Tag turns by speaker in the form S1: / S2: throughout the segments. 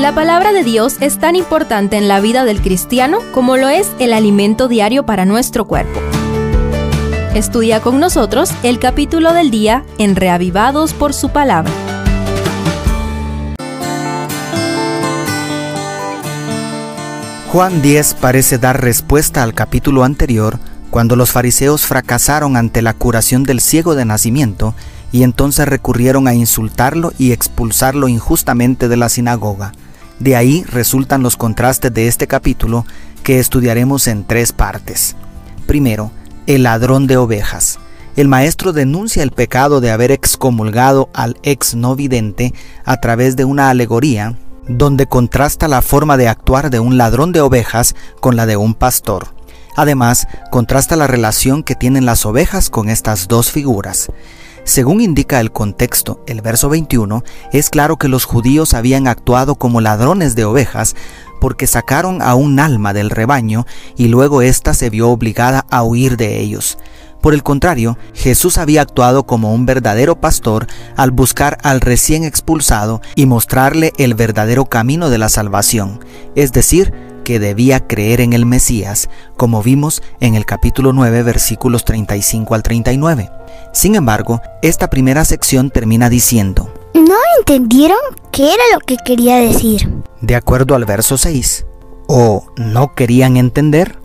S1: La palabra de Dios es tan importante en la vida del cristiano como lo es el alimento diario para nuestro cuerpo. Estudia con nosotros el capítulo del día en Reavivados por su palabra.
S2: Juan 10 parece dar respuesta al capítulo anterior cuando los fariseos fracasaron ante la curación del ciego de nacimiento y entonces recurrieron a insultarlo y expulsarlo injustamente de la sinagoga. De ahí resultan los contrastes de este capítulo que estudiaremos en tres partes. Primero, el ladrón de ovejas. El maestro denuncia el pecado de haber excomulgado al ex no vidente a través de una alegoría donde contrasta la forma de actuar de un ladrón de ovejas con la de un pastor. Además, contrasta la relación que tienen las ovejas con estas dos figuras. Según indica el contexto, el verso 21, es claro que los judíos habían actuado como ladrones de ovejas porque sacaron a un alma del rebaño y luego ésta se vio obligada a huir de ellos. Por el contrario, Jesús había actuado como un verdadero pastor al buscar al recién expulsado y mostrarle el verdadero camino de la salvación, es decir, que debía creer en el Mesías, como vimos en el capítulo 9 versículos 35 al 39. Sin embargo, esta primera sección termina diciendo,
S3: ¿No entendieron qué era lo que quería decir?
S2: De acuerdo al verso 6. ¿O no querían entender?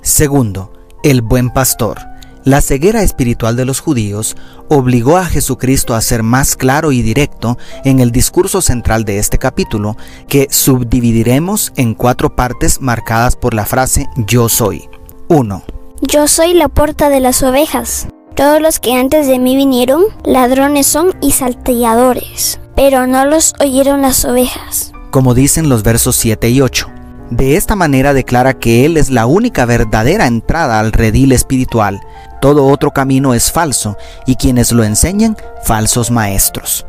S2: Segundo, el buen pastor. La ceguera espiritual de los judíos obligó a Jesucristo a ser más claro y directo en el discurso central de este capítulo, que subdividiremos en cuatro partes marcadas por la frase yo soy. 1.
S3: Yo soy la puerta de las ovejas. Todos los que antes de mí vinieron, ladrones son y salteadores, pero no los oyeron las ovejas.
S2: Como dicen los versos 7 y 8. De esta manera declara que Él es la única verdadera entrada al redil espiritual. Todo otro camino es falso y quienes lo enseñan, falsos maestros.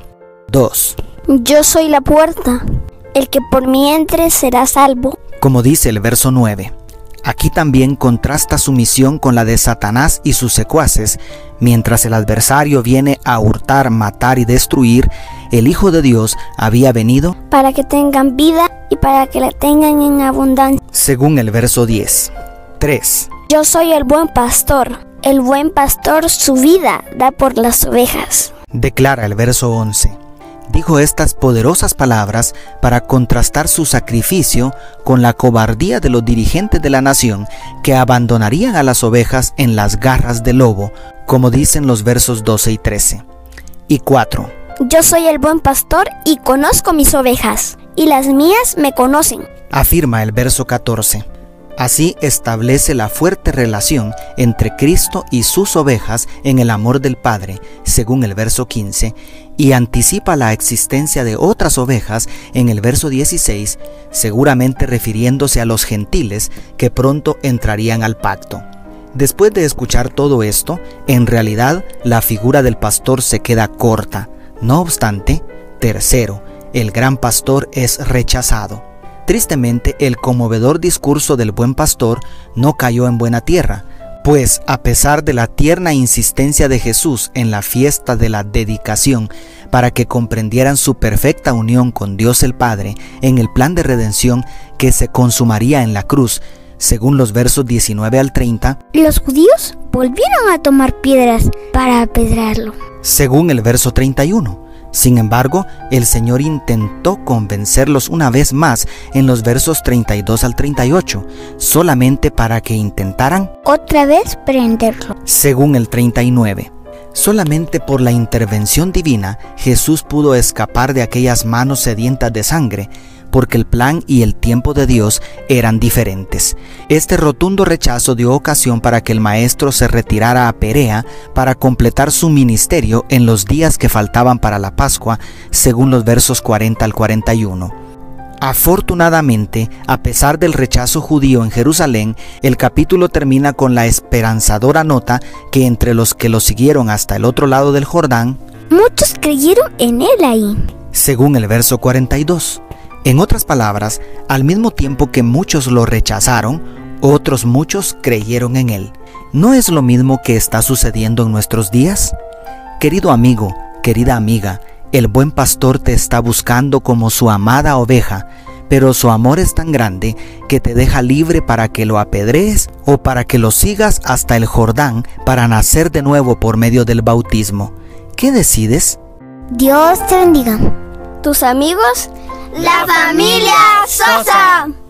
S2: 2.
S3: Yo soy la puerta. El que por mí entre será salvo.
S2: Como dice el verso 9. Aquí también contrasta su misión con la de Satanás y sus secuaces. Mientras el adversario viene a hurtar, matar y destruir, el Hijo de Dios había venido
S3: para que tengan vida y para que la tengan en abundancia.
S2: Según el verso 10. 3.
S3: Yo soy el buen pastor. El buen pastor su vida da por las ovejas.
S2: Declara el verso 11 dijo estas poderosas palabras para contrastar su sacrificio con la cobardía de los dirigentes de la nación que abandonarían a las ovejas en las garras del lobo, como dicen los versos 12 y 13. Y 4.
S3: Yo soy el buen pastor y conozco mis ovejas, y las mías me conocen.
S2: Afirma el verso 14. Así establece la fuerte relación entre Cristo y sus ovejas en el amor del Padre, según el verso 15, y anticipa la existencia de otras ovejas en el verso 16, seguramente refiriéndose a los gentiles que pronto entrarían al pacto. Después de escuchar todo esto, en realidad la figura del pastor se queda corta. No obstante, tercero, el gran pastor es rechazado. Tristemente, el conmovedor discurso del buen pastor no cayó en buena tierra, pues a pesar de la tierna insistencia de Jesús en la fiesta de la dedicación para que comprendieran su perfecta unión con Dios el Padre en el plan de redención que se consumaría en la cruz, según los versos 19 al 30,
S3: los judíos volvieron a tomar piedras para apedrarlo.
S2: Según el verso 31, sin embargo, el Señor intentó convencerlos una vez más en los versos 32 al 38, solamente para que intentaran
S3: otra vez prenderlo.
S2: Según el 39. Solamente por la intervención divina Jesús pudo escapar de aquellas manos sedientas de sangre porque el plan y el tiempo de Dios eran diferentes. Este rotundo rechazo dio ocasión para que el maestro se retirara a Perea para completar su ministerio en los días que faltaban para la Pascua, según los versos 40 al 41. Afortunadamente, a pesar del rechazo judío en Jerusalén, el capítulo termina con la esperanzadora nota que entre los que lo siguieron hasta el otro lado del Jordán,
S3: muchos creyeron en él ahí.
S2: Según el verso 42. En otras palabras, al mismo tiempo que muchos lo rechazaron, otros muchos creyeron en él. ¿No es lo mismo que está sucediendo en nuestros días? Querido amigo, querida amiga, El buen pastor te está buscando como su amada oveja, pero su amor es tan grande que te deja libre para que lo apedrees o para que lo sigas hasta el Jordán para nacer de nuevo por medio del bautismo. ¿Qué decides?
S3: Dios te bendiga.
S4: Tus amigos,
S5: la familia Sosa.